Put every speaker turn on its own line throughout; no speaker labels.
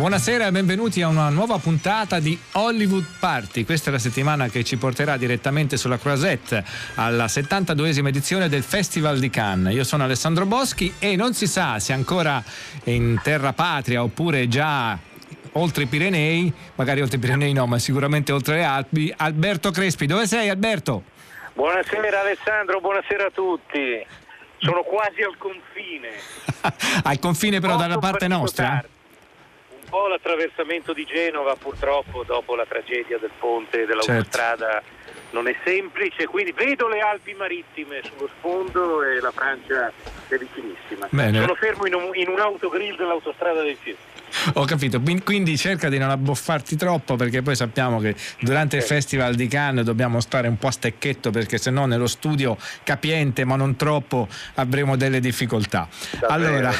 Buonasera e benvenuti a una nuova puntata di Hollywood Party. Questa è la settimana che ci porterà direttamente sulla Croisette alla 72esima edizione del Festival di Cannes. Io sono Alessandro Boschi e non si sa se ancora in terra patria oppure già oltre i Pirenei, magari oltre i Pirenei no, ma sicuramente oltre le Alpi, Alberto Crespi. Dove sei Alberto?
Buonasera Alessandro, buonasera a tutti. Sono quasi al confine.
Al confine però dalla parte nostra?
Po' l'attraversamento di Genova purtroppo dopo la tragedia del ponte dell'autostrada non è semplice, quindi vedo le Alpi marittime sullo sfondo e la Francia è vicinissima.
Bene.
Sono fermo in un, in un autogrill dell'autostrada del Fiume.
Ho capito, Quin- quindi cerca di non abboffarti troppo perché poi sappiamo che durante il. Festival di Cannes dobbiamo stare un po' a stecchetto perché se no nello studio capiente ma non troppo avremo delle difficoltà. Allora,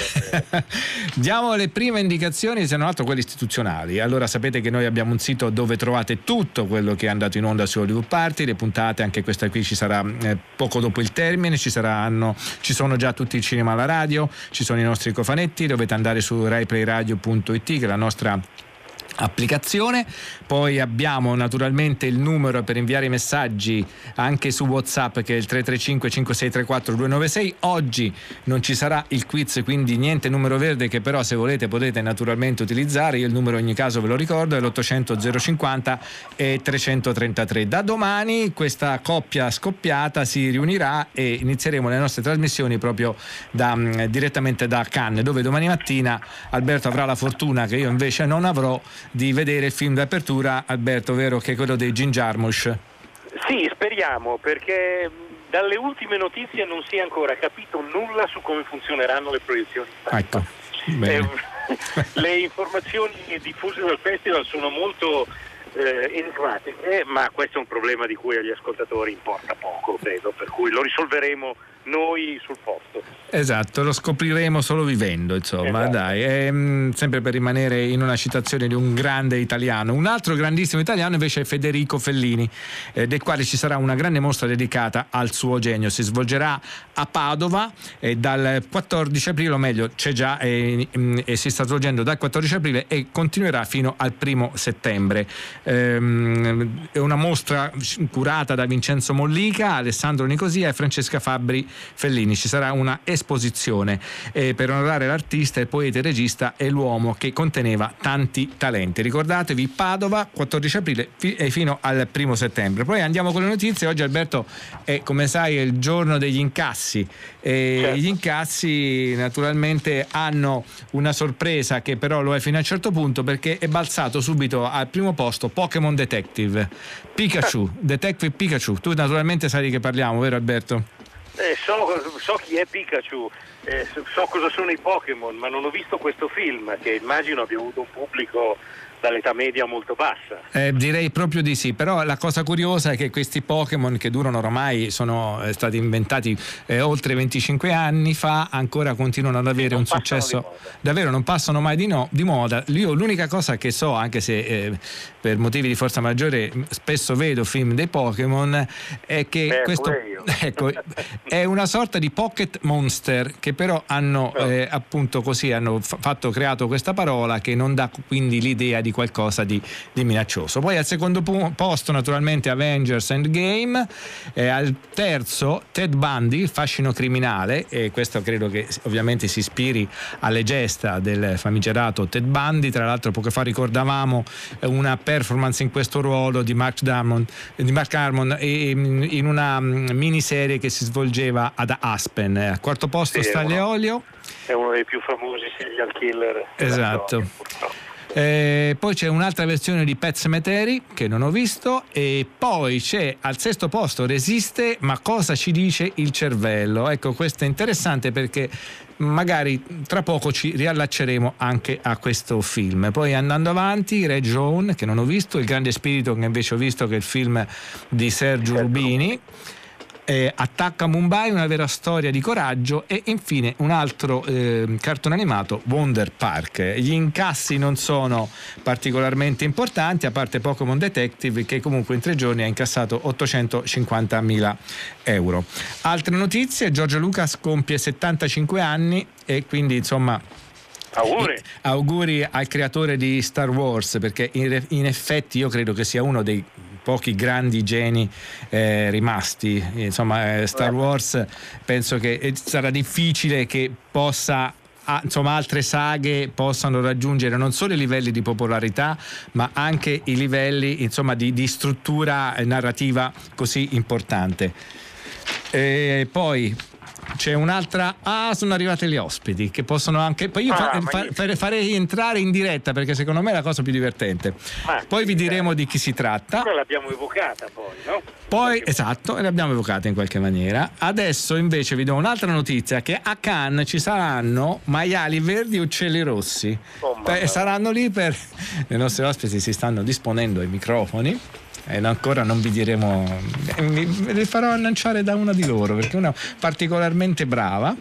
diamo le prime indicazioni se non altro quelle istituzionali. Allora sapete che noi abbiamo un sito dove trovate tutto quello che è andato in onda su Hollywood Party, le puntate, anche questa qui ci sarà eh, poco dopo il termine, ci, saranno, ci sono già tutti i cinema alla radio, ci sono i nostri cofanetti, dovete andare su raiplayradio.it che è la nostra applicazione. Poi abbiamo naturalmente il numero per inviare i messaggi anche su whatsapp che è il 335 5634 296 oggi non ci sarà il quiz quindi niente numero verde che però se volete potete naturalmente utilizzare. Io il numero in ogni caso ve lo ricordo è l'800 050 e 333 da domani questa coppia scoppiata si riunirà e inizieremo le nostre trasmissioni proprio da, mh, direttamente da Cannes dove domani mattina Alberto avrà la fortuna che io invece non avrò di vedere il film d'apertura, Alberto, vero che è quello dei Jim Jarmusch.
Sì, speriamo, perché mh, dalle ultime notizie non si è ancora capito nulla su come funzioneranno le proiezioni.
Ecco. Bene.
Eh, le informazioni diffuse dal festival sono molto eh, enigmatiche, ma questo è un problema di cui agli ascoltatori importa poco, credo, per cui lo risolveremo noi sul posto.
Esatto, lo scopriremo solo vivendo, insomma,
Esatto.
dai. Ehm, sempre per rimanere in una citazione di un grande italiano. Un altro grandissimo italiano invece è Federico Fellini, eh, del quale ci sarà una grande mostra dedicata al suo genio. Si svolgerà a Padova eh, dal 14 aprile, o meglio, c'è già eh, mm, e si sta svolgendo dal 14 aprile e continuerà fino al primo settembre. Ehm, è una mostra curata da Vincenzo Mollica, Alessandro Nicosia e Francesca Fabbri Fellini. Ci sarà una esposizione eh, per onorare l'artista, il poeta, il regista e l'uomo che conteneva tanti talenti. Ricordatevi Padova, 14 aprile fi- e fino al primo settembre. Poi andiamo con le notizie. Oggi Alberto è come sai il giorno degli incassi. E
Certo.
Gli incassi naturalmente hanno una sorpresa che però lo è fino a un certo punto perché è balzato subito al primo posto Pokémon Detective. Pikachu, Detective Pikachu. Tu naturalmente sai di che parliamo, vero Alberto?
Eh, so, so chi è Pikachu, eh, so cosa sono i Pokémon, ma non ho visto questo film che immagino abbia avuto un pubblico dall'età media molto bassa.
Eh, direi proprio di sì, però la cosa curiosa è che questi Pokémon che durano ormai, sono eh, stati inventati eh, oltre 25 anni fa, ancora continuano ad avere un successo, davvero non passano mai di, no- di moda. Io l'unica cosa che so, anche se eh, per motivi di forza maggiore mh, spesso vedo film dei Pokémon, è che
Eh,
questo ecco, è una sorta di pocket monster che però hanno eh, appunto così hanno fa- fatto creato questa parola che non dà quindi l'idea di qualcosa di, di minaccioso. Poi al secondo pu- posto naturalmente Avengers Endgame, eh, al terzo Ted Bundy, il fascino criminale e questo credo che ovviamente si ispiri alle gesta del famigerato Ted Bundy, tra l'altro poco fa ricordavamo eh, una performance in questo ruolo di Mark Damon, di Mark Harmon e- mm, in una mm, miniserie che si svolgeva ad Aspen. Eh, Al quarto posto
Sì,
sta
è uno-
Leolio.
È uno dei più famosi serial killer.
Esatto.
storia.
Eh, poi c'è un'altra versione di Pet Cemetery che non ho visto e poi c'è al sesto posto Resiste ma cosa ci dice il cervello? Ecco questo è interessante perché magari tra poco ci riallacceremo anche a questo film. Poi andando avanti Red Zone che non ho visto Il grande spirito che invece ho visto che è il film di Sergio Rubini eh, Attacca Mumbai, una vera storia di coraggio e infine un altro eh, cartone animato, Wonder Park. Gli incassi non sono particolarmente importanti, a parte Pokémon Detective che comunque in tre giorni ha incassato 850.000 euro. Altre notizie, Giorgio Lucas compie 75 anni e quindi insomma
Auguri.
auguri al creatore di Star Wars perché in, in, effetti io credo che sia uno dei pochi grandi geni eh, rimasti insomma eh, Star Wars penso che eh, sarà difficile che possa insomma, altre saghe possano raggiungere non solo i livelli di popolarità, ma anche i livelli insomma, di, di struttura narrativa così importante. E poi c'è un'altra. Ah, sono arrivati gli ospiti che possono anche. Poi io ah, fa, fa, farei entrare in diretta perché secondo me è la cosa più divertente. Ma, poi vi diremo di chi si tratta.
Noi l'abbiamo evocata poi, no?
Poi, esatto, l'abbiamo evocata in qualche maniera. Adesso invece vi do un'altra notizia: che a Cannes ci saranno maiali verdi e uccelli rossi. Oh, saranno lì per. I nostri ospiti si stanno disponendo ai microfoni e ancora non vi diremo me li farò annunciare da una di loro perché una particolarmente brava.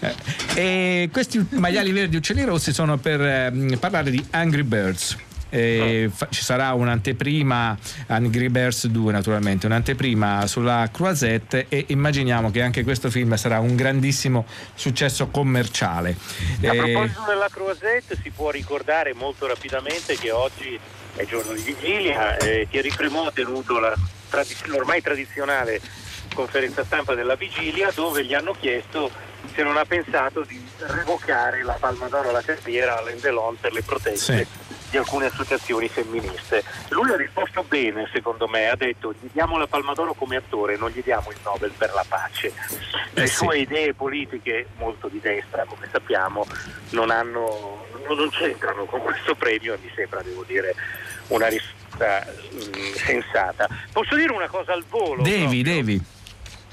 Eh, e questi maiali verdi uccelli rossi sono per eh, parlare di Angry Birds. Eh, fa, ci sarà un'anteprima Angry Birds 2 naturalmente un'anteprima sulla Croisette e immaginiamo che anche questo film sarà un grandissimo successo commerciale.
A proposito della Croisette si può ricordare molto rapidamente che oggi è giorno di vigilia, eh, Thierry Cremont ha tenuto la tradiz- ormai tradizionale conferenza stampa della vigilia dove gli hanno chiesto se non ha pensato di revocare la Palma d'Oro alla carriera all'Endelon per le proteste sì. di alcune associazioni femministe. Lui ha risposto bene, secondo me, ha detto gli diamo la Palma d'Oro come attore, non gli diamo il Nobel per la pace. Le eh sue idee politiche, molto di destra come sappiamo, non, hanno, non c'entrano con questo premio e mi sembra, devo dire, una risposta mh, mm, sensata. Posso dire una cosa al volo?
Devi, proprio? devi.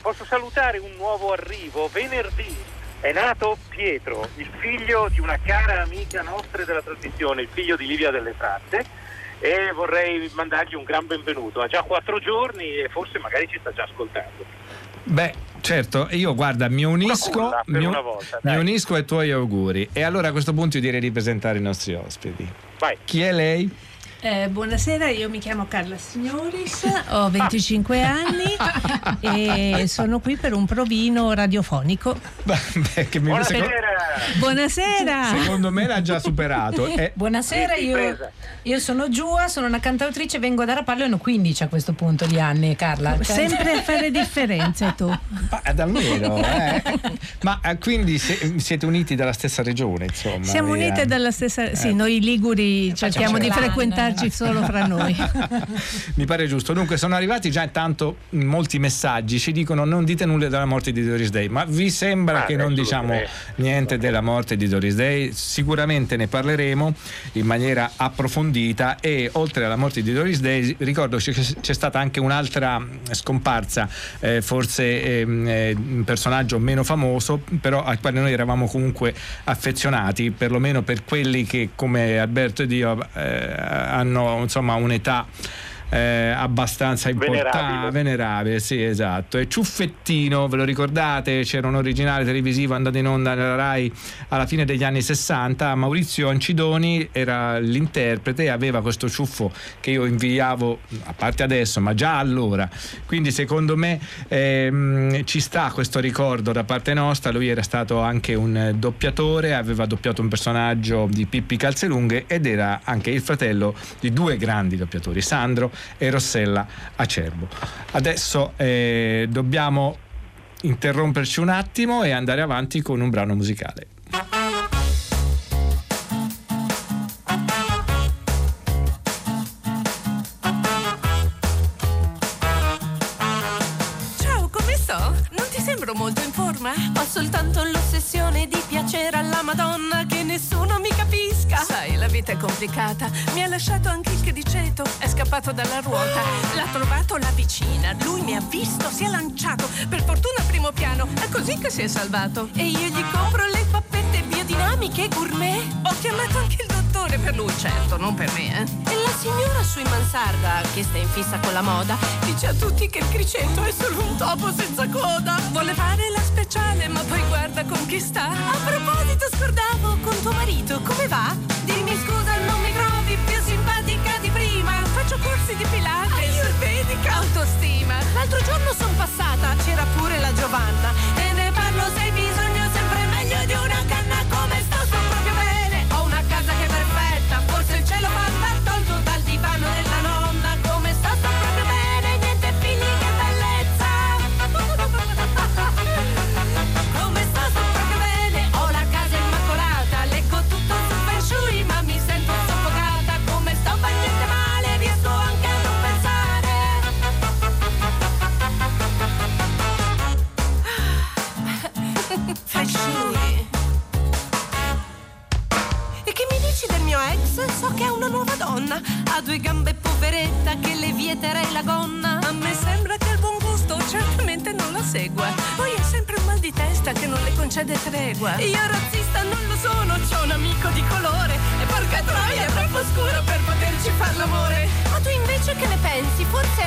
Posso salutare un nuovo arrivo. Venerdì è nato Pietro, il figlio di una cara amica nostra della trasmissione, il figlio di Livia delle Tratte e vorrei mandargli un gran benvenuto. Ha già quattro giorni e forse magari ci sta già ascoltando.
Beh, certo, io guarda, mi unisco, mi, volta, mi unisco ai tuoi auguri e allora a questo punto io direi di presentare i nostri ospiti.
Vai.
Chi è lei?
Eh, buonasera, io mi chiamo Carla Signoris, ho 25 anni e sono qui per un provino radiofonico.
Beh, che mi
buonasera.
buonasera!
Secondo me l'ha già superato.
Eh. Buonasera, io, io, sono Giua, sono una cantautrice, vengo da Rapallo e hanno 15 a questo punto di anni, Carla.
Sempre a fare differenze tu.
Ma davvero? Eh? Ma eh, quindi se, siete uniti dalla stessa regione, insomma?
Siamo unite dalla stessa... Sì, noi Liguri cerchiamo di frequentare parlarci solo fra noi.
Mi pare giusto. Dunque, sono arrivati già intanto molti messaggi. Ci dicono: non dite nulla della morte di Doris Day. Ma vi sembra ah, che non diciamo niente della morte di Doris Day? Sicuramente ne parleremo in maniera approfondita. E oltre alla morte di Doris Day, ricordo che c'è stata anche un'altra scomparsa, eh, forse ehm, eh, un personaggio meno famoso, però al quale noi eravamo comunque affezionati, perlomeno per quelli che, come Alberto e Dio, eh, hanno insomma un'età eh, abbastanza importante, venerabile. venerabile. sì, esatto. E Ciuffettino, ve lo ricordate? C'era un originale televisivo andato in onda nella Rai alla fine degli anni 60. Maurizio Ancidoni era l'interprete e aveva questo ciuffo che io inviavo, a parte adesso, ma già allora. Quindi secondo me ehm, ci sta questo ricordo da parte nostra. Lui era stato anche un doppiatore, aveva doppiato un personaggio di Pippi Calzelunghe ed era anche il fratello di due grandi doppiatori, Sandro e Rossella Acerbo. Adesso eh, dobbiamo interromperci un attimo e andare avanti con un brano musicale.
Ciao, come sto? Non ti sembro molto in forma? Ho soltanto l'ossessione di piacere alla Madonna che nessuno mi capisca. Sai, la vita è complicata. Mi ha lasciato anche il criceto, è scappato dalla ruota. L'ha trovato la vicina. Lui mi ha visto, si è lanciato. Per fortuna primo piano, è così che si è salvato. E io gli compro le pappette biodinamiche gourmet. Ho chiamato anche il dottore per lui, certo, non per me, eh. E la signora su in mansarda, che sta in fissa con la moda, dice a tutti che il criceto è solo un topo senza coda. Vuole fare la speciale, ma poi guarda con chi sta. A proposito, scordavo con tuo marito, come va? Dimmi scusa, non mi trovi più simpatica di prima. Faccio corsi di pilate, ayurvedica, autostima. L'altro giorno sono passata, c'era pure la Giovanna. So che è una nuova donna. Ha due gambe poveretta che le vieterei la gonna. A me sembra che il buon gusto certamente non la segua. Poi è sempre un mal di testa che non le concede tregua. Io razzista non lo sono, c'ho un amico di colore. E porca troia, è troppo scuro per poterci far l'amore. Ma tu invece che ne pensi? Forse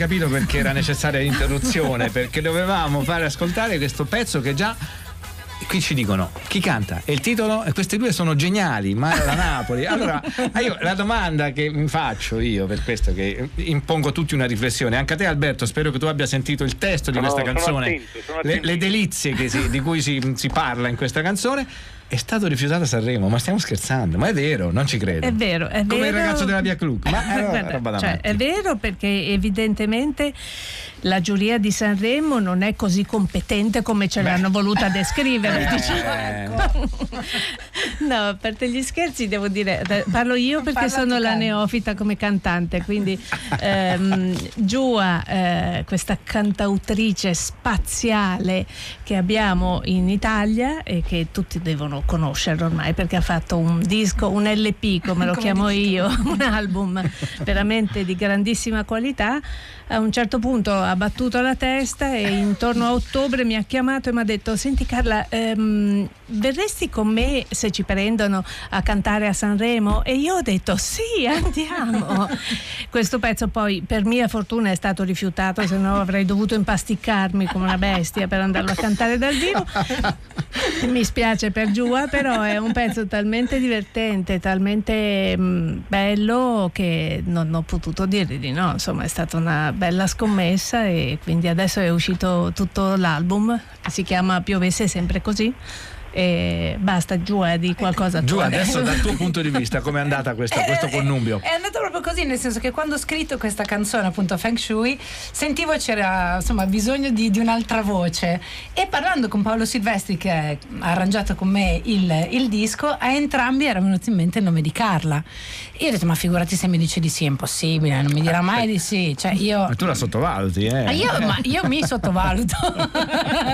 capito perché era necessaria l'interruzione? Perché dovevamo fare ascoltare questo pezzo che già. Qui ci dicono chi canta e il titolo, e questi due sono geniali, Mare da Napoli. Allora, io, la domanda che mi faccio io, per questo che impongo tutti una riflessione, anche a te Alberto, spero che tu abbia sentito il testo di
Sono-
questa canzone,
attento, sono
le, le delizie si- di cui si, si parla in questa canzone. È stato rifiutato a Sanremo, ma stiamo scherzando, ma è vero, non ci credo.
È vero, è
Come il
vero.
ragazzo della Via Club, ma è
Guarda,
roba da
cioè, è vero perché evidentemente la giuria di Sanremo non è così competente come ce l'hanno voluta descrivere.
Eh.
diciamo. no, a parte gli scherzi, devo dire, parlo io perché
Parla
sono la neofita come cantante, quindi ehm, Giua, eh, questa cantautrice spaziale che abbiamo in Italia e che tutti devono conoscere ormai perché ha fatto un disco, un LP come lo
Come
chiamo io, un album veramente di grandissima qualità. A un certo punto ha battuto la testa e intorno a ottobre mi ha chiamato e mi ha detto: Senti Carla, ehm, verresti con me se ci prendono a cantare a Sanremo? E io ho detto: Sì, andiamo. Questo pezzo poi per mia fortuna è stato rifiutato, se no avrei dovuto impasticcarmi come una bestia per andarlo a cantare dal vivo. Mi spiace per Giua, però è un pezzo talmente divertente, talmente mm, bello che non ho potuto dirgli di no. Insomma, è stata una bella scommessa e quindi adesso è uscito tutto l'album che si chiama Piovesse sempre così. E basta, Giua, di qualcosa tu
Giù, adesso dal tuo punto di vista, com'è andata questa- questo connubio?
È andato proprio così, nel senso che quando ho scritto questa canzone, appunto Feng Shui, sentivo c'era insomma bisogno di, di un'altra voce. E parlando con Paolo Silvestri, che ha arrangiato con me il, il disco, a entrambi era venuto in mente il nome di Carla. Io ho detto, ma figurati se mi dice di sì, è impossibile, non mi dirà mai di sì. Cioè, io.
Ma tu la sottovaluti, eh?
Ma io, ma io mi sottovaluto.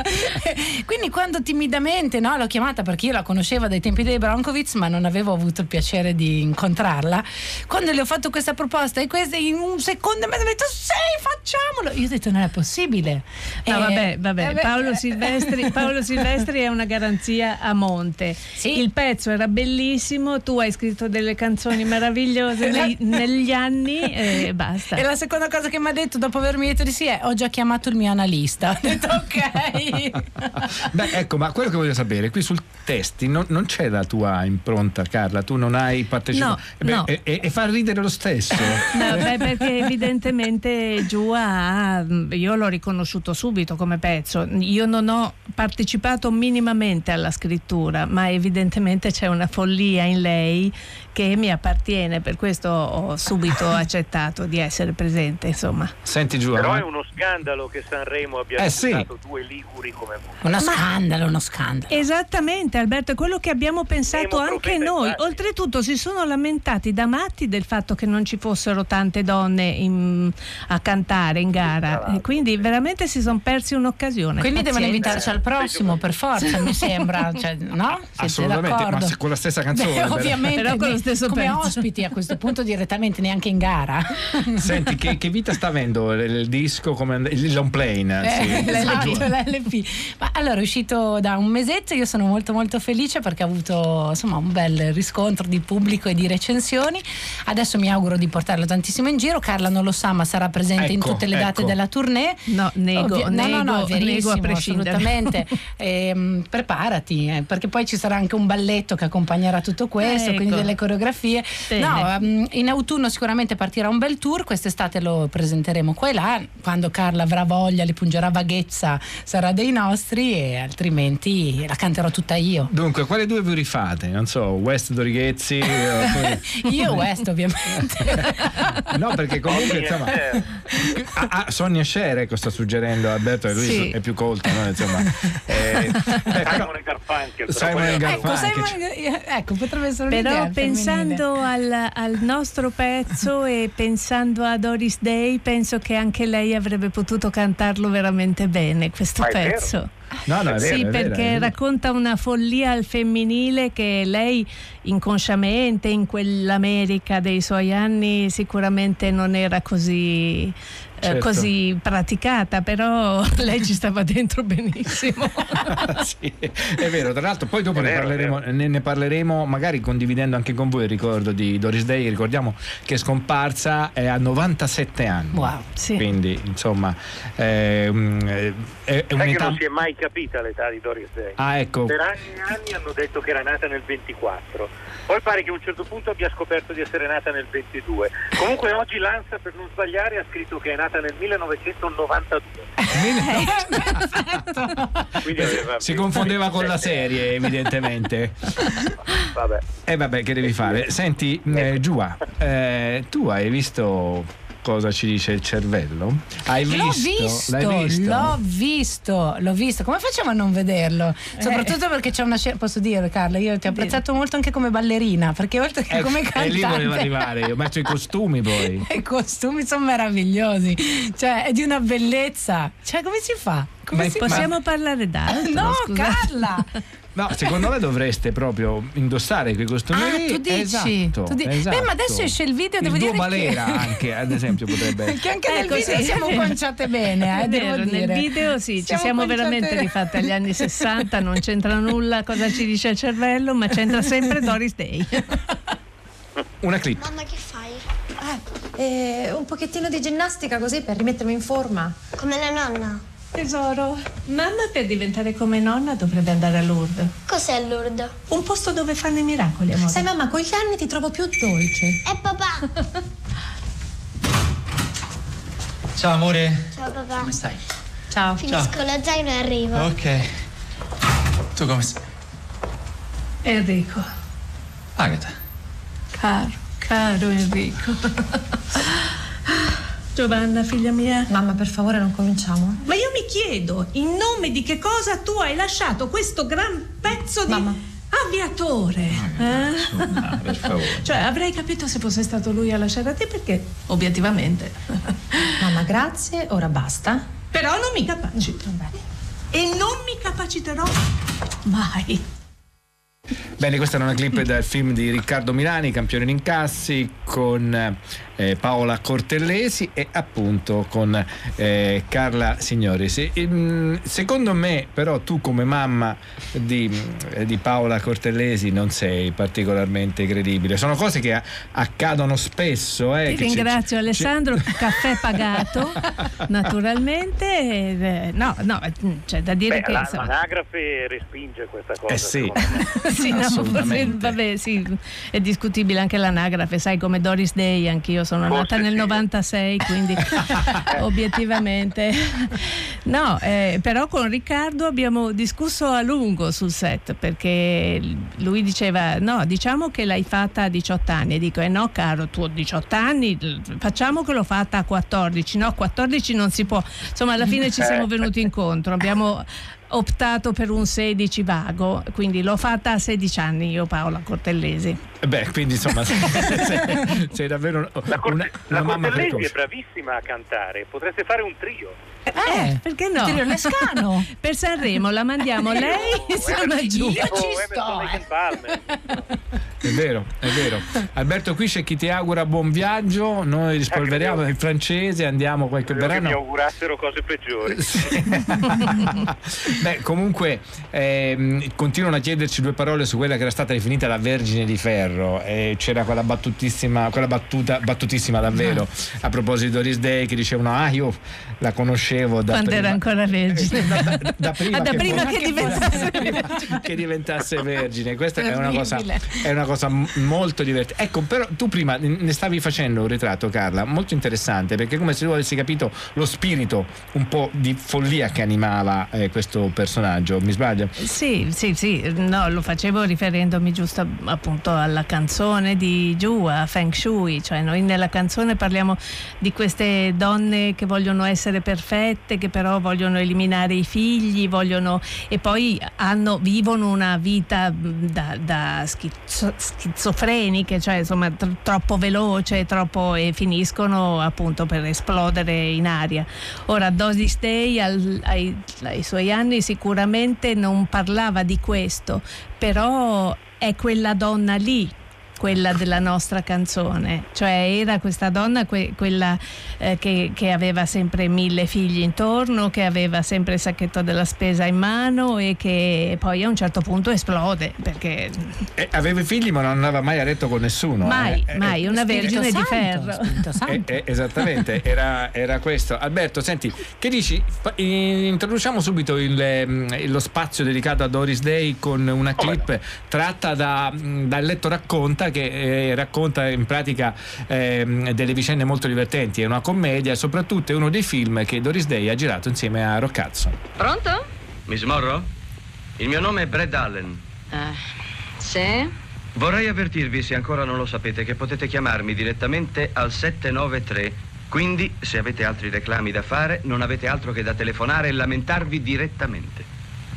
Quindi quando timidamente no, l'ho chiamata perché io la conoscevo dai tempi dei Broncovic, ma non avevo avuto il piacere di incontrarla. Quando le ho fatto questa proposta e questa in un secondo mi ha detto sì, facciamolo. Io ho detto non è possibile.
No,
Eh,
vabbè, vabbè.
eh, beh,
Paolo, Silvestri, Paolo Silvestri è una garanzia a monte.
Sì.
Il pezzo era bellissimo, tu hai scritto delle canzoni meravigliose nei- negli anni e basta.
E la seconda cosa che mi ha detto dopo avermi detto di sì è ho già chiamato il mio analista. Ho detto ok.
Beh, ecco, ma quello che voglio sapere, qui sul testi non, non c'è la tua impronta, Carla, tu non hai partecipato.
No, no.
E, e- fa ridere lo stesso.
No, beh, perché evidentemente Giua ha, io l'ho riconosciuto subito come pezzo. Io non ho partecipato minimamente alla scrittura, ma evidentemente c'è una follia in lei che mi appartiene, per questo ho subito accettato di essere presente. Insomma.
Senti giù.
Però
eh?
è uno scandalo che Sanremo abbia
Eh, sì.
due liguri come voi.
Uno scandalo, uno scandalo.
Esattamente Alberto, è quello che abbiamo pensato
Nemo
anche noi.
infatti.
Oltretutto si sono lamentati da matti del fatto che non ci fossero tante donne in- a cantare in gara. E quindi veramente si sono persi un'occasione.
Quindi devono
Pazienza.
invitarci al prossimo, per forza, mi sembra. Cioè, no? Siete
Assolutamente, ma con la stessa canzone.
Beh, ovviamente,
Però con lo stesso
come
pezzo.
ospiti a questo punto direttamente neanche in gara.
Senti, che, che vita sta avendo il, disco, come, il long plane?
Eh, esatto, l'LP. Ma allora è uscito da un mesetto, io sono molto molto felice perché ha avuto insomma un bel riscontro di pubblico e di recensioni. Adesso mi auguro di portarlo tantissimo in giro. Carla non lo sa, ma sarà presente in
Ecco,
tutte le date
ecco.
della tournée.
No, nego,
Ovvio- no, no, no,
nego-
è
nego a prescindere.
assolutamente. Ehm, preparati, eh, perché poi ci sarà anche un balletto che accompagnerà tutto questo,
Ecco.
quindi delle coreografie.
Bene.
No, ehm, in autunno sicuramente partirà un bel tour, quest'estate lo presenteremo qua e là, quando Carla avrà voglia, li pungerà vaghezza, sarà dei nostri e altrimenti la canterò tutta io.
Dunque, quale due vi rifate? Non so, West Dorighezzi? eh,
Io West ovviamente.
no, perché comunque
Sonia
insomma. Ah, ah, Sonia Scher, ecco, sta suggerendo Alberto, e lui
Sì.
è più colto, no? Insomma. Eh, però-
Simon Garfunkel.
Simon
erano-
ecco,
Garfunkel.
Simon- ecco, potrebbe essere un'idea
Però. Pensando al, al nostro pezzo e pensando a Doris Day, penso che anche lei avrebbe potuto cantarlo veramente bene questo
Ma vero?
pezzo.
No, no, vero,
sì, perché
vero.
racconta una follia al femminile che lei inconsciamente in quell'America dei suoi anni sicuramente non era così,
Certo.
così praticata, però lei ci stava dentro benissimo.
sì, è vero, tra l'altro poi dopo ne,
vero,
parleremo, ne, ne parleremo magari condividendo anche con voi il ricordo di Doris Day, ricordiamo che è scomparsa è a 97 anni.
Wow.
Sì.
Quindi insomma è, mm, è, è
Sai che
un'età...
non si è mai capita l'età di Doris Day.
Ah ecco,
Per anni e anni hanno detto che era nata nel 24, poi pare che a un certo punto abbia scoperto di essere nata nel 22. Comunque oggi l'ANSA, per non sbagliare, ha scritto che è nata nel 1992. Quindi aveva
si
27
confondeva con la serie evidentemente.
Vabbè.
E vabbè, che devi fare? Senti, eh, Giua, eh, tu hai visto cosa ci dice il cervello? Hai
L'ho
visto?
visto,
L'hai visto?
l'ho visto, l'ho visto. Come facciamo a non vederlo? Soprattutto perché c'è una scena, posso dire Carla, io ti ho apprezzato molto anche come ballerina, perché oltre che
Ecco,
come
e
cantante
lì volevo arrivare, io messo i costumi poi.
I costumi sono meravigliosi, cioè è di una bellezza. Cioè, come si fa? Come
Ma
si
Ma-
Possiamo parlare d'altro?
No. Carla!
No, secondo me dovreste proprio indossare quei costumi
Ah,
lì.
tu dici?
Esatto,
Tu di-
esatto.
Beh, ma adesso esce il video, devo
il
dire
Duo
che-
Balera anche, ad esempio, potrebbe
Che anche nel
Ecco,
video
sì,
siamo conciate bene, eh,
vero,
dire.
nel video sì, ci siamo
conciate-
veramente rifatte agli anni 60, non c'entra nulla cosa ci dice il cervello, ma c'entra sempre Doris Day.
una clip.
Mamma che fai?
Eh, un pochettino di ginnastica così per rimettermi in forma.
Come la nonna.
Tesoro, mamma per diventare come nonna dovrebbe andare a Lourdes.
Cos'è Lourdes?
Un posto dove fanno i miracoli, amore.
Sai mamma, con gli anni ti trovo più dolce.
È papà.
Ciao amore,
Ciao papà.
come stai?
Ciao.
Finisco lo zaino e arrivo.
Ok. Tu come stai?
Enrico,
Agata.
caro, caro Enrico. Giovanna, figlia mia.
Mamma, per favore, non cominciamo.
Ma io mi chiedo, in nome di che cosa tu hai lasciato questo gran pezzo di
Mamma.
aviatore? eh?
Ah, per favore.
Cioè, avrei capito se fosse stato lui a lasciare a te perché, obiettivamente.
Mamma, grazie, ora basta.
Però non mi capacito. E non mi capaciterò mai.
Bene, questa era una clip dal film di Riccardo Milani, Campione in incassi, con eh, Paola Cortellesi e appunto con eh, Carla Signori. Se- ehm, secondo me, però, tu come mamma di, eh, di Paola Cortellesi non sei particolarmente credibile. Sono cose che a- accadono spesso. Eh,
Ti ringrazio
ci-
Alessandro, caffè pagato naturalmente. ed, eh, no, no, c'è da dire
Beh,
che
la-
insomma,
l'anagrafe respinge questa cosa.
Eh sì.
sì,
No,
vabbè, sì, è discutibile anche l'anagrafe, sai come Doris Day, anch'io sono
Forse
nata nel
sì.
96, quindi obiettivamente. No, eh, però con Riccardo abbiamo discusso a lungo sul set perché lui diceva no, diciamo che l'hai fatta a 18 anni e dico eh no caro, tu a 18 anni facciamo che l'ho fatta a 14, no, a 14 non si può, insomma alla fine ci siamo venuti incontro, abbiamo optato per un 16 vago, quindi l'ho fatta a 16 anni io Paola Cortellesi.
Beh, quindi insomma, sei, sei davvero
La, Corte-
una,
la
una mamma
Cortellesi è bravissima a cantare, potreste fare un trio.
Eh, perché no?
Tiro Lescano.
per Sanremo la mandiamo lei insieme a Giù.
Io ci
Oh,
sto, eh.
È vero, è vero. Alberto, qui c'è chi ti augura buon viaggio, noi rispolveriamo
Ecco,
il francese, andiamo qualche
Credo che mi augurassero cose peggiori.
Sì. Beh, comunque ehm, continuano a chiederci due parole su quella che era stata definita la Vergine di Ferro. E c'era quella battutissima, quella battuta battutissima davvero a proposito di Day che dicevano: Ah, io la conoscevo da
Quando
prima.
era ancora vergine.
Da, da- da prima,
Ah, da
che,
prima che diventasse
prima che diventasse vergine. Questa è una, cosa, è una cosa molto divertente. Ecco, però tu prima ne stavi facendo un ritratto, Carla, molto interessante perché come se tu avessi capito lo spirito un po' di follia che animava eh, questo personaggio. Mi sbaglio?
Sì, sì, sì, no, lo facevo riferendomi giusto appunto alla canzone di Giù, a Feng Shui, cioè noi nella canzone parliamo di queste donne che vogliono essere perfette, che però vogliono eliminare i figli, vogliono e poi hanno, vivono una vita mh, da, da schizo- schizofreniche, cioè insomma tr- troppo veloce, troppo e finiscono appunto per esplodere in aria. Ora Dosis Day al- ai, ai suoi anni sicuramente non parlava di questo, però è quella donna lì quella della nostra canzone, cioè era questa donna que- quella eh, che, che aveva sempre mille figli intorno, che aveva sempre il sacchetto della spesa in mano e che poi a un certo punto esplode perché
Eh, aveva figli ma non andava mai a letto con nessuno.
mai,
eh. Eh,
mai, una vergine di
Santo,
ferro.
Spirito
Eh, eh, esattamente, era, era questo. Alberto, senti, che dici? Introduciamo subito il, ehm, lo spazio dedicato a Doris Day con una clip tratta da, mh, dal letto racconta che eh, racconta in pratica ehm, delle vicende molto divertenti. È una commedia e soprattutto è uno dei film che Doris Day ha girato insieme a Roccazzo.
Pronto?
Miss Morrow? Il mio nome è Brad Allen.
Ah, sì?
Vorrei avvertirvi, se ancora non lo sapete, che potete chiamarmi direttamente al 793. Quindi, se avete altri reclami da fare, non avete altro che da telefonare e lamentarvi direttamente.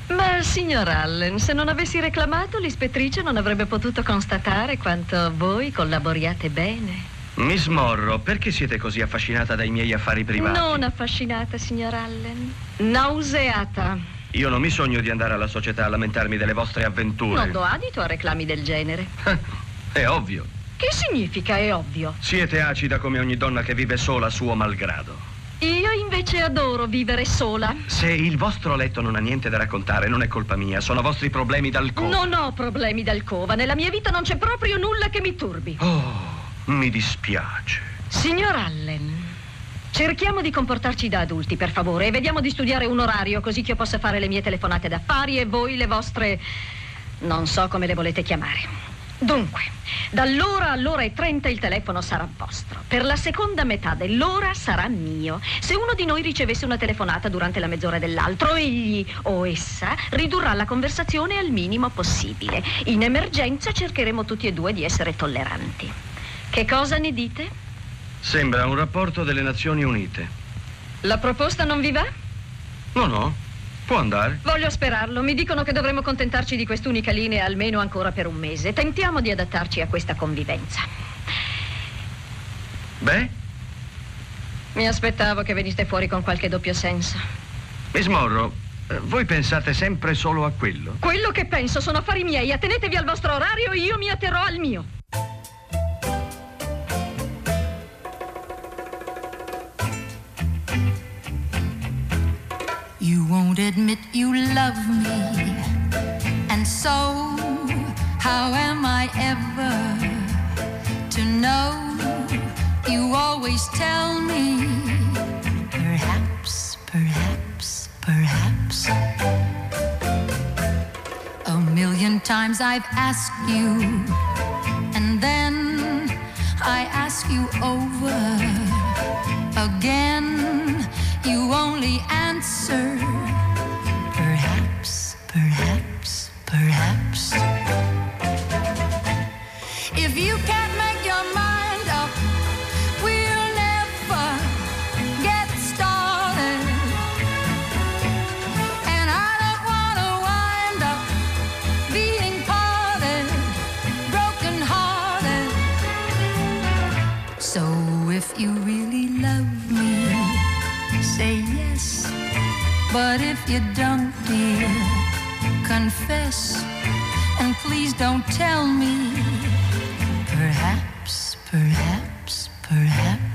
Ma signor Allen, se non avessi reclamato, l'ispettrice non avrebbe potuto constatare quanto voi collaboriate bene.
Miss Morrow, perché siete così affascinata dai miei affari privati?
Non affascinata, signor Allen. Nauseata.
Io non mi sogno di andare alla società a lamentarmi delle vostre avventure.
Non do adito a reclami del genere.
È ovvio.
Che significa è ovvio?
Siete acida come ogni donna che vive sola a suo malgrado.
Io invece adoro vivere sola.
Se il vostro letto non ha niente da raccontare, non è colpa mia, sono vostri problemi d'alcova.
Non ho problemi d'alcova. Nella mia vita non c'è proprio nulla che mi turbi.
Oh, mi dispiace.
Signor Allen, cerchiamo di comportarci da adulti, per favore, e vediamo di studiare un orario così che io possa fare le mie telefonate d'affari e voi le vostre... non so come le volete chiamare. Dunque, dall'ora all'ora e 30 il telefono sarà vostro. Per la seconda metà dell'ora sarà mio. Se uno di noi ricevesse una telefonata durante la mezz'ora dell'altro, egli o essa ridurrà la conversazione al minimo possibile. In emergenza cercheremo tutti e due di essere tolleranti. Che cosa ne dite?
Sembra un rapporto delle Nazioni Unite.
La proposta non vi va?
No, no, può andare.
Voglio sperarlo. Mi dicono che dovremmo contentarci di quest'unica linea almeno ancora per un mese. Tentiamo di adattarci a questa convivenza.
Beh,
Mi aspettavo che veniste fuori con qualche doppio senso.
Miss Morrow, eh, voi pensate sempre solo a quello?
Quello che penso sono affari miei. Attenetevi al vostro orario, io mi atterrò al mio.
Always tell me, perhaps, perhaps, perhaps. A million times I've asked you, and then I ask you over again. And please don't tell me. Perhaps, perhaps. Perhaps,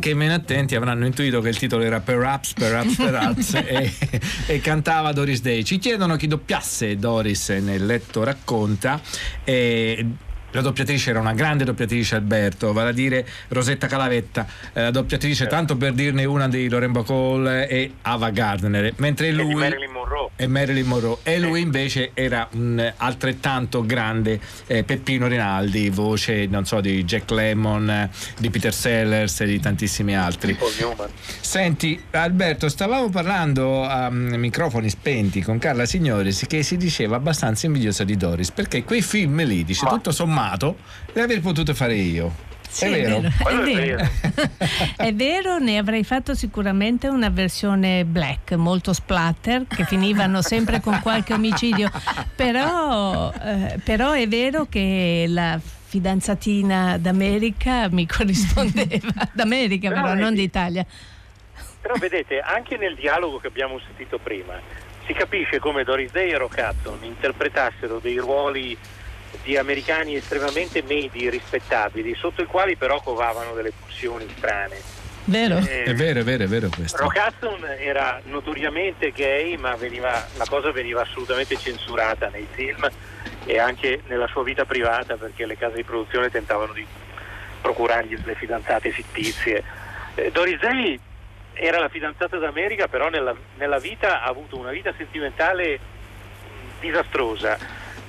Anche i meno attenti avranno intuito che il titolo era Perhaps, Perhaps, Perhaps e, e cantava Doris Day. Ci chiedono chi doppiasse Doris nel letto racconta. E la doppiatrice era una grande doppiatrice Alberto, vale a dire Rosetta Calavetta, eh, la doppiatrice tanto per dirne una di Loren Bacall e Ava Gardner, mentre
E di
lui
Marilyn Monroe.
E Marilyn Monroe e lui invece era un altrettanto grande eh, Peppino Rinaldi, voce non so di Jack Lemmon, eh, di Peter Sellers e di tantissimi altri. Senti Alberto, stavamo parlando a mm, microfoni spenti con Carla Signoris che si diceva abbastanza invidiosa di Doris perché quei film lì, dice tutto sommato, li avrei potuto fare io.
Sì,
è vero?
È vero. È vero, ne avrei fatto sicuramente una versione black, molto splatter, che finivano sempre con qualche omicidio, però, eh, però è vero che la fidanzatina d'America mi corrispondeva, d'America
Però
però, non d'Italia.
Però vedete, anche nel dialogo che abbiamo sentito prima, si capisce come Doris Day e Rock Hudson interpretassero dei ruoli di americani estremamente medi rispettabili, sotto i quali però covavano delle pulsioni strane.
Vero?
Eh,
È vero, è vero, è vero questo.
Rock Hudson era notoriamente gay, ma veniva- la cosa veniva assolutamente censurata nei film e anche nella sua vita privata perché le case di produzione tentavano di procurargli delle fidanzate fittizie. Eh, Doris Day era la fidanzata d'America, però nella, nella vita ha avuto una vita sentimentale disastrosa,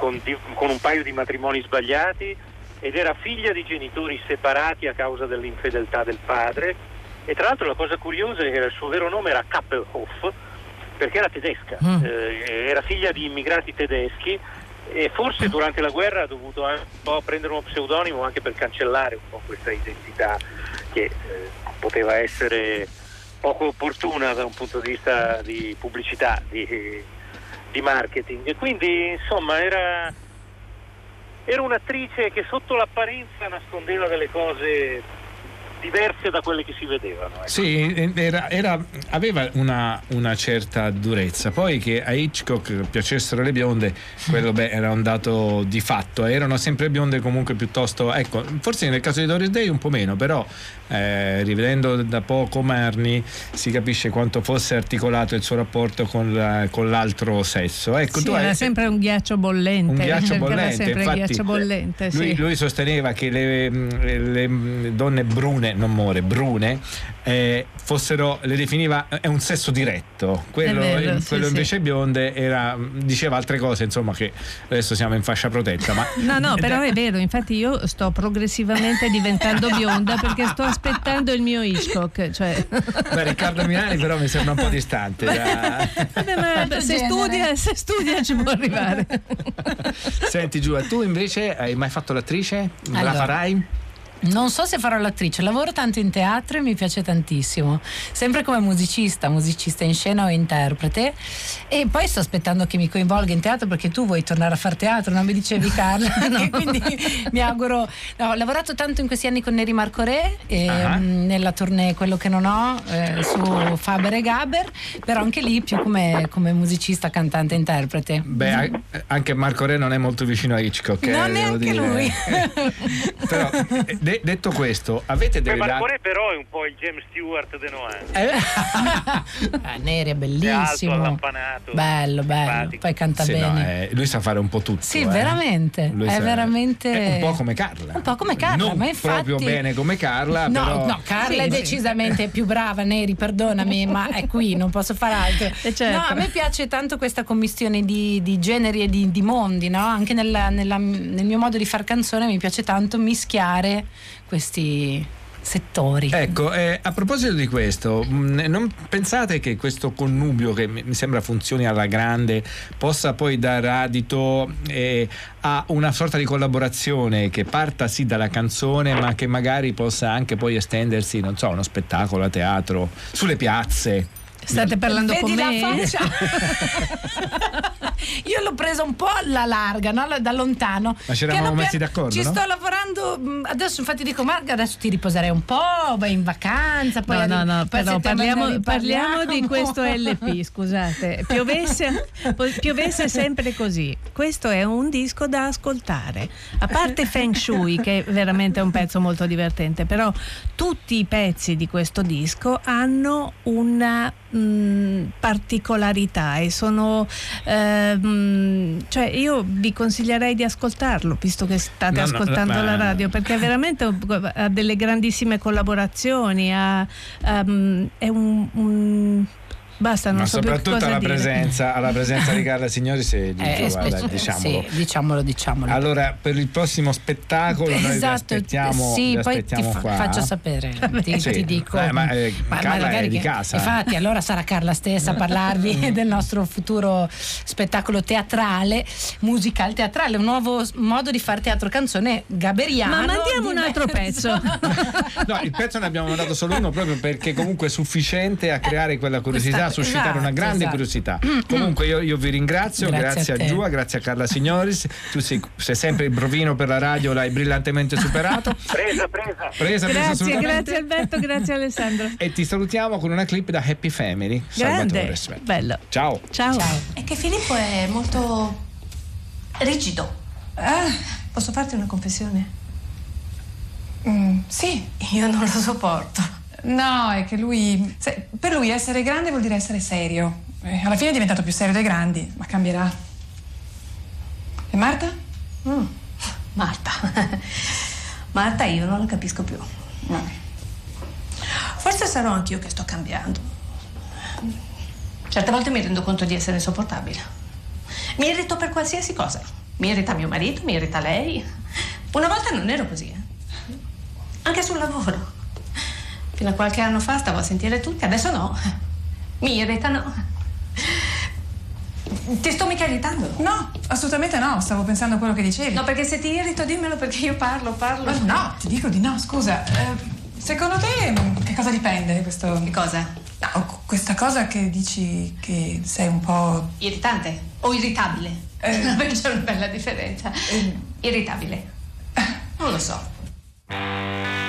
con, di- con un paio di matrimoni sbagliati ed era figlia di genitori separati a causa dell'infedeltà del padre. E tra l'altro la cosa curiosa è che il suo vero nome era Kappelhoff, perché era tedesca,
Mm.
Eh, era figlia di immigrati tedeschi e forse durante la guerra ha dovuto un po' prendere uno pseudonimo anche per cancellare un po' questa identità che eh, poteva essere poco opportuna da un punto di vista di pubblicità, di, di marketing. E quindi insomma era, era un'attrice che sotto l'apparenza nascondeva delle cose diverse da quelle che si vedevano. ecco.
Sì, era- era- aveva una, una certa durezza. Poi che a Hitchcock piacessero le bionde, quello beh, era un dato di fatto. Erano sempre bionde comunque piuttosto. Ecco, forse nel caso di Doris Day un po' meno, però eh, rivedendo da poco Marni si capisce quanto fosse articolato il suo rapporto con, la- con l'altro sesso. Ecco,
Sì,
tu hai-
era sempre un ghiaccio bollente.
un ghiaccio
era
bollente, infatti,
ghiaccio bollente,
lui,
sì.
lui sosteneva che le, le donne brune, non more, brune, eh, fossero, le definiva, è un sesso diretto, quello,
vero, sì,
quello
sì.
invece bionde era, diceva altre cose, insomma che adesso siamo in fascia protetta. Ma
No, no, però è vero, infatti io sto progressivamente diventando bionda perché sto aspettando il mio Hitchcock. Cioè...
Beh, Riccardo Milani però mi sembra un po' distante. da-
Vabbè, ma se, studia, se studia ci può arrivare.
Senti Giulia, tu invece hai mai fatto l'attrice? La
Allora.
farai?
Non so se farò l'attrice, lavoro tanto in teatro e mi piace tantissimo, sempre come musicista, musicista in scena o interprete e poi sto aspettando che mi coinvolga in teatro perché tu vuoi tornare a fare teatro, non mi dicevi Carla? E quindi mi auguro, no, ho lavorato tanto in questi anni con Neri Marco Re, e,
Ah.
mh, nella tournée Quello che non ho, eh, su Faber e Gaber, però anche lì più come, come musicista, cantante, interprete.
Beh, anche Marco Re non è molto vicino a Hitchcock. eh,
Non
devo
neanche lui.
Però, eh, de- detto questo, avete
Beh,
delle
Marco
date?
Re però è un po' il James Stewart de Noan.
Ah, Neri è
È alto,
bellissimo.
allampanato.
Bello, bello.
simpatico.
Poi canta
Sì, no,
bene.
eh, lui sa fare un po' tutto.
Sì,
eh.
veramente.
Lui
È
sa-
veramente.
è un po' come Carla.
Un po' come Carla,
non
ma infatti.
proprio bene come Carla,
No,
però
no, Carla
Sì,
è
sì.
decisamente più brava, Neri, perdonami, ma è qui, non posso fare altro.
Eh, certo.
No, a me piace tanto questa commistione di, di generi e di, di mondi, no? Anche nella- nella- nel mio modo di far canzone mi piace tanto mischiare questi settori.
Ecco, eh, a proposito di questo, mh, non pensate che questo connubio che mi sembra funzioni alla grande possa poi dare adito eh, a una sorta di collaborazione che parta sì dalla canzone ma che magari possa anche poi estendersi, non so, a uno spettacolo a teatro, sulle piazze?
State parlando
Vedi
con me?
Io l'ho presa un po' alla larga, no? da lontano.
Ma ci eravamo messi d'accordo,
Ci
no?
sto lavorando. mh, Adesso, infatti, dico, Marga, adesso ti riposerei un po', vai in vacanza. Poi
No, no, no,
poi
però parliamo, parliamo di questo LP, scusate. Piovesse, piovesse sempre così. Questo è un disco da ascoltare. A parte Feng Shui, che è veramente un pezzo molto divertente, però tutti i pezzi di questo disco hanno una mh, particolarità e sono ehm, cioè io vi consiglierei di ascoltarlo visto che state
No, no,
ascoltando
ma-
la radio perché veramente ha delle grandissime collaborazioni ha, ehm, è un, un- basta non
ma
so più
soprattutto
cosa
alla
dire.
presenza, alla presenza di Carla Signori se di
Eh, spe-
guarda, diciamolo.
Sì, diciamolo, diciamolo.
Allora, per il prossimo spettacolo noi vi
Esatto,
aspettiamo,
sì,
vi
poi
aspettiamo
ti fa-
qua.
faccio sapere, ti,
Sì.
ti dico.
Eh, ma, eh, Carla è
magari
di
che-
casa.
Infatti, allora sarà Carla stessa a parlarvi del nostro futuro spettacolo teatrale, musical teatrale, un nuovo modo di fare teatro canzone gaberiano.
ma mandiamo un altro pezzo
No, il pezzo ne abbiamo mandato solo uno proprio perché comunque è sufficiente a creare quella curiosità,
Questa-
suscitare una
esatto,
grande
esatto.
curiosità. Comunque io, io vi ringrazio,
Grazie
grazie,
a
a. Giua, grazie a Carla Signoris. Tu sei, sei sempre il brovino per la radio, l'hai brillantemente superato.
Presa, presa.
Presa, presa
grazie grazie Alberto grazie Alessandro
E ti salutiamo con una clip da Happy Family.
grande
Salvatore.
bello
Ciao.
ciao.
È che Filippo è molto rigido.
Ah, posso farti una confessione?
Mm, sì.
Io non lo sopporto.
No, è che lui. se- per lui essere grande vuol dire essere serio. Eh, alla fine è diventato più serio dei grandi, ma cambierà. E Marta?
Mm, Marta. Marta io non la capisco più. Forse sarò anch'io che sto cambiando. Certe volte mi rendo conto di essere insopportabile. Mi irrito per qualsiasi cosa. Mi irrita mio marito, mi irrita lei. Una volta non ero così. eh. Anche sul lavoro. Fino a qualche anno fa stavo a sentire tutti, adesso no. Mi irritano. Ti sto mica irritando?
No, assolutamente no, stavo pensando a quello che dicevi.
No, perché se ti irrito dimmelo perché io parlo, parlo.
Ma no, ti dico di no, scusa. Eh, secondo te che cosa dipende questo.
Che cosa?
No, questa cosa che dici che sei un po'.
Irritante o irritabile?
Eh.
C'è una bella differenza. Irritabile. Non lo so.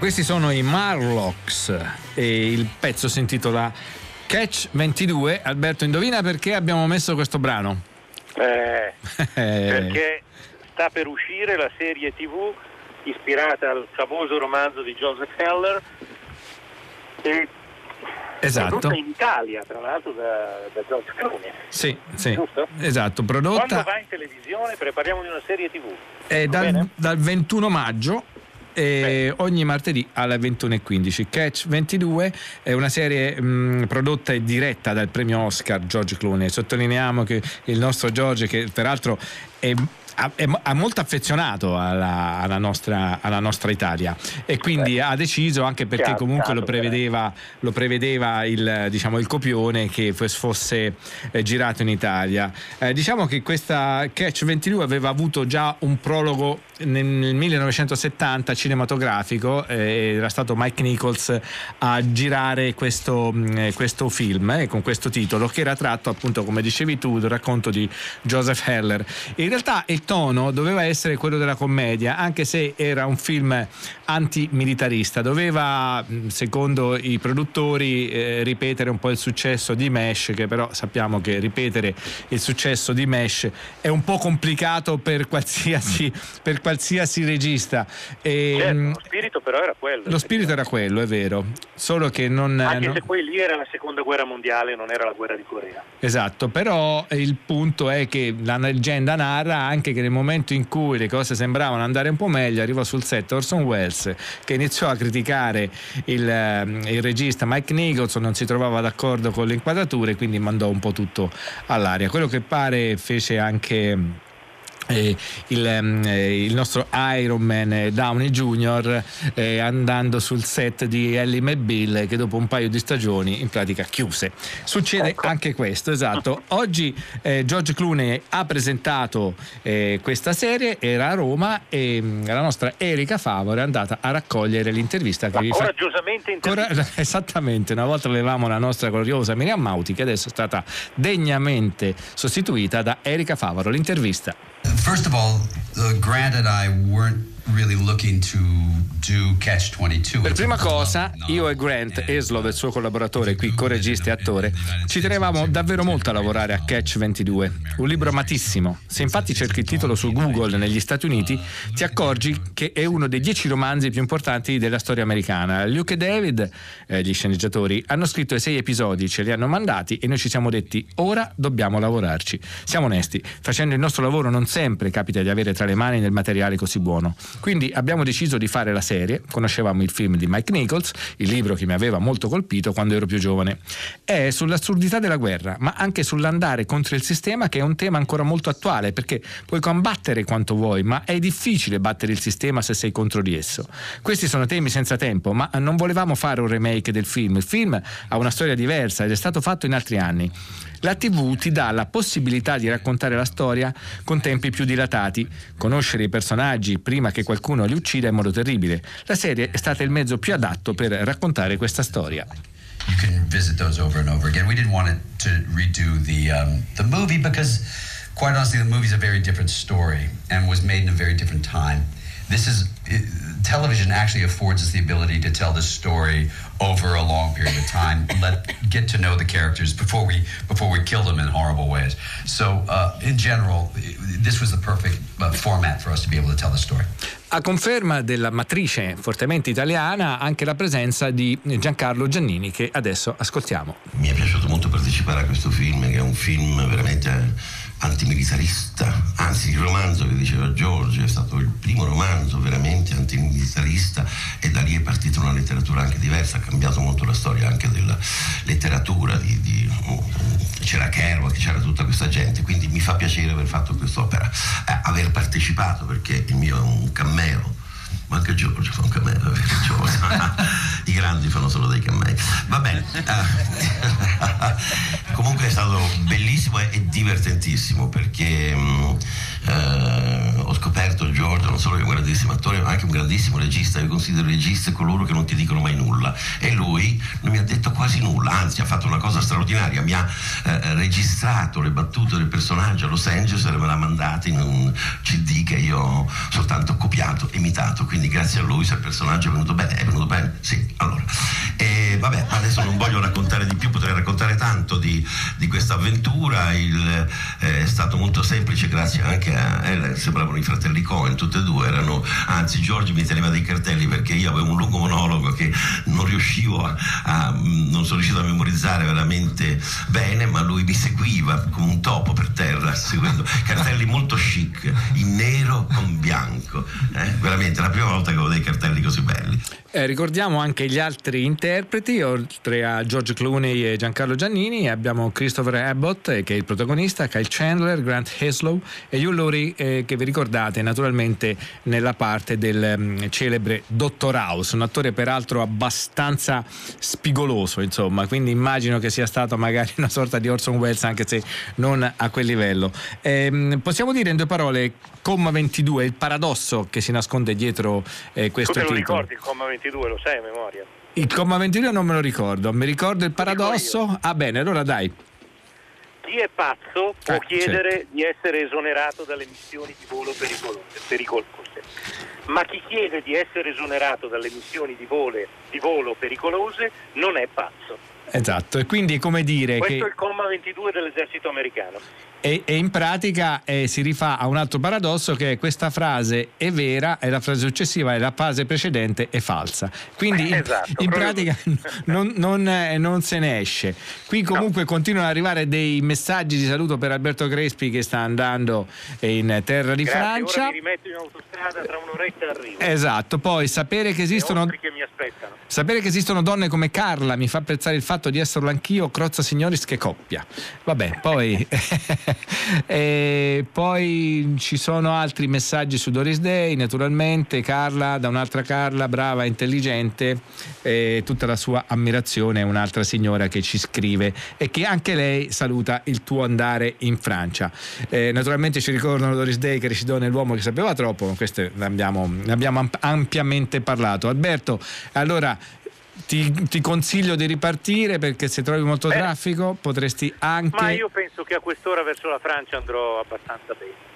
Questi sono i Marlocks e il pezzo si intitola Catch 22. Alberto, indovina perché abbiamo messo questo brano?
Eh, perché sta per uscire la serie tv ispirata al famoso romanzo di Joseph Heller e
Esatto.
prodotta in Italia, tra l'altro da, da George Clooney.
Sì, sì.
Giusto?
Esatto,
Quando
prodotta
va in televisione prepariamo di una serie tv.
è
Va
dal, dal 21 maggio e ogni martedì alle 21.15. Catch 22 è una serie mh, prodotta e diretta dal premio Oscar George Clooney. Sottolineiamo che il nostro George, che peraltro è è molto affezionato alla, alla nostra, alla nostra Italia e quindi ha deciso anche perché comunque lo prevedeva, lo prevedeva il, diciamo, il copione che fos- fosse eh, girato in Italia. Eh, diciamo che questa Catch 22 aveva avuto già un prologo nel, nel 1970 cinematografico, eh, era stato Mike Nichols a girare questo, mh, eh, questo film eh, con questo titolo che era tratto appunto come dicevi tu dal racconto di Joseph Heller. In realtà il tono doveva essere quello della commedia, anche se era un film antimilitarista, doveva mh, secondo i produttori eh, ripetere un po' il successo di Mesh, che però sappiamo che ripetere il successo di Mesh è un po' complicato per qualsiasi, per qualsiasi regista. E,
Certo,
mh,
lo spirito però era quello.
lo spirito era quello, è vero, solo che non...
Anche
non-
se poi lì era la seconda guerra mondiale, non era la guerra di Corea.
Esatto, però il punto è che la leggenda narra anche che nel momento in cui le cose sembravano andare un po' meglio, arrivò sul set Orson Welles che iniziò a criticare il, ehm, il regista Mike Nicholson, non si trovava d'accordo con le inquadrature, quindi mandò un po' tutto all'aria. Quello che pare fece anche eh, il, ehm, eh, il nostro Iron Man eh, Downey Jr. eh, andando sul set di Ellie McBeal che dopo un paio di stagioni in pratica chiuse. Succede anche questo, esatto. Oggi eh, George Clooney ha presentato eh, questa serie, era a Roma e mh, la nostra Erika Favore è andata a raccogliere l'intervista che vi fa.
Coraggiosamente
Cora- esattamente, una volta avevamo la nostra gloriosa Miriam Mauti che adesso è stata degnamente sostituita da Erika Favaro. L'intervista.
First of all, uh, Grant and I weren't really looking to do Catch 22.
Per prima cosa, io e Grant Eslov, il suo collaboratore qui, co-regista e attore, ci tenevamo davvero molto a lavorare a Catch 22, un libro amatissimo. Se infatti cerchi il titolo su Google negli Stati Uniti, ti accorgi che è uno dei dieci romanzi più importanti della storia americana. Luke e David, eh, gli sceneggiatori, hanno scritto i sei episodi, ce li hanno mandati e noi ci siamo detti ora dobbiamo lavorarci. Siamo onesti, facendo il nostro lavoro non sempre capita di avere tra le mani del materiale così buono. Quindi abbiamo deciso di fare la serie, conoscevamo il film di Mike Nichols, il libro che mi aveva molto colpito quando ero più giovane. È sull'assurdità della guerra, ma anche sull'andare contro il sistema che è un tema ancora molto attuale perché puoi combattere quanto vuoi, ma è difficile battere il sistema se sei contro di esso. Questi sono temi senza tempo, ma non volevamo fare un remake del film. Il film ha una storia diversa ed è stato fatto in altri anni. La TV ti dà la possibilità di raccontare la storia con tempi più dilatati, conoscere i personaggi prima che qualcuno li uccida in modo terribile. La serie è stata il mezzo più adatto per raccontare questa storia.
You can visit those over and over again. We didn't want to redo the um, the movie because, quite honestly, the movie's a very different story and was made in a very different time. This is it, television actually affords us the ability to tell this story over a long period of time. Let get to know the characters before we before we kill them in horrible ways. So, uh, in general, this was the perfect uh, format for us to be able to tell the story.
A conferma della matrice fortemente italiana anche la presenza di Giancarlo Giannini che adesso ascoltiamo.
Mi è piaciuto molto partecipare a questo film, che è un film veramente antimilitarista, anzi il romanzo che diceva Giorgio è stato il primo romanzo veramente antimilitarista e da lì è partita una letteratura anche diversa, ha cambiato molto la storia anche della letteratura, di, di- c'era Kerouac, c'era tutta questa gente, quindi mi fa piacere aver fatto quest'opera, eh, aver partecipato perché il mio è un cameo. Ma anche Giorgio fa un Giorgio. I grandi fanno solo dei camei. Va bene. eh, comunque è stato bellissimo e, divertentissimo perché mh, eh, ho scoperto Giorgio non solo che è un grandissimo attore, ma anche un grandissimo regista. Io considero registi coloro che non ti dicono mai nulla. E lui non mi ha detto quasi nulla, anzi ha fatto una cosa straordinaria, mi ha eh, registrato le battute del personaggio a Los Angeles e me l'ha mandata in un CD che io ho soltanto copiato, imitato. Quindi grazie a lui se il personaggio è venuto bene, è venuto bene? Sì, allora. E vabbè, adesso non voglio raccontare di più, potrei raccontare tanto di, di questa avventura. Il, eh, è stato molto semplice, grazie anche a eh, sembravano i fratelli Cohen, tutte e due erano, anzi Giorgio mi teneva dei cartelli perché io avevo un lungo monologo che non riuscivo a, a non sono riuscito a memorizzare veramente bene, ma lui mi seguiva come un topo per terra, seguendo cartelli molto chic, in nero con bianco. Eh? Veramente la prima volta che avevo dei cartelli così belli.
Eh, ricordiamo anche gli altri interpreti, oltre a George Clooney e Giancarlo Giannini, abbiamo Christopher Abbott eh, che è il protagonista, Kyle Chandler, Grant Heslow e Hugh Laurie eh, che vi ricordate naturalmente nella parte del um, celebre Dottor House, un attore peraltro abbastanza spigoloso insomma, quindi immagino che sia stato magari una sorta di Orson Welles anche se non a quel livello. Eh, possiamo dire in due parole, comma 22, il paradosso che si nasconde dietro eh, questo
tu te lo
titolo.
ricordi il comma 22, lo sai a memoria?
Il comma 22 non me lo ricordo, mi ricordo il paradosso? Ah bene, allora dai.
Chi è pazzo può
Ah,
chiedere
certo.
di essere esonerato dalle missioni di volo pericolose, pericolose. ma chi chiede di essere esonerato dalle missioni di, vole- di volo pericolose non è pazzo.
Esatto, e quindi è come dire
Questo
che
è il comma 22 dell'esercito americano.
E, e in pratica eh, si rifà a un altro paradosso che è questa frase è vera e la frase successiva e la frase precedente è falsa. Quindi in,
Esatto,
in pratica non, non, eh, non se ne esce. Qui comunque continuano ad arrivare dei messaggi di saluto per Alberto Crespi che sta andando in terra di
Grazie,
Francia.
ora mi rimetto in autostrada, tra un'oretta arrivo.
Esatto, poi sapere che esistono
che mi aspettano.
Sapere che esistono donne come Carla mi fa apprezzare il fatto di esserlo anch'io, Crozza Signoris che coppia. Vabbè, poi, poi ci sono altri messaggi su Doris Day, naturalmente Carla, da un'altra Carla, brava, intelligente, e tutta la sua ammirazione, un'altra signora che ci scrive e che anche lei saluta il tuo andare in Francia. Eh, naturalmente ci ricordano Doris Day che recitò nell'uomo che sapeva troppo, ma questo ne abbiamo, ne abbiamo amp- ampiamente parlato. Alberto, allora ti, ti consiglio di ripartire perché se trovi molto
Beh.
traffico potresti anche...
Ma io penso che a quest'ora verso la Francia andrò abbastanza bene.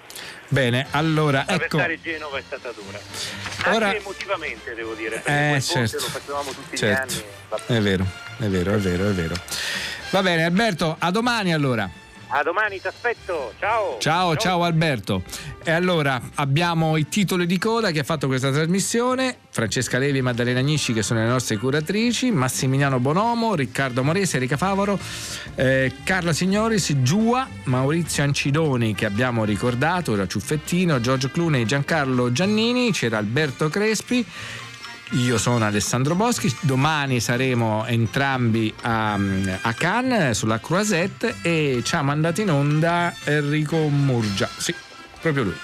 Bene, allora ecco...
Genova è stata dura.
Ora-
Anche emotivamente devo dire. perché
Eh, certo.
lo facevamo tutti
Certo.
gli anni.
È vero, è vero, è vero, è vero. Va bene Alberto, a domani allora.
A domani ti aspetto. Ciao.
Ciao, ciao Alberto. E allora abbiamo i titoli di coda che ha fatto questa trasmissione: Francesca Levi e Maddalena Agnisci, che sono le nostre curatrici, Massimiliano Bonomo, Riccardo Morese, Erika Favaro, eh, Carla Signoris, Giua, Maurizio Ancidoni, che abbiamo ricordato, era Ciuffettino, Giorgio Clooney, Giancarlo Giannini, c'era Alberto Crespi. Io sono Alessandro Boschi, domani saremo entrambi a, a Cannes sulla Croisette e ci ha mandato in onda Enrico Murgia. Sì, proprio lui.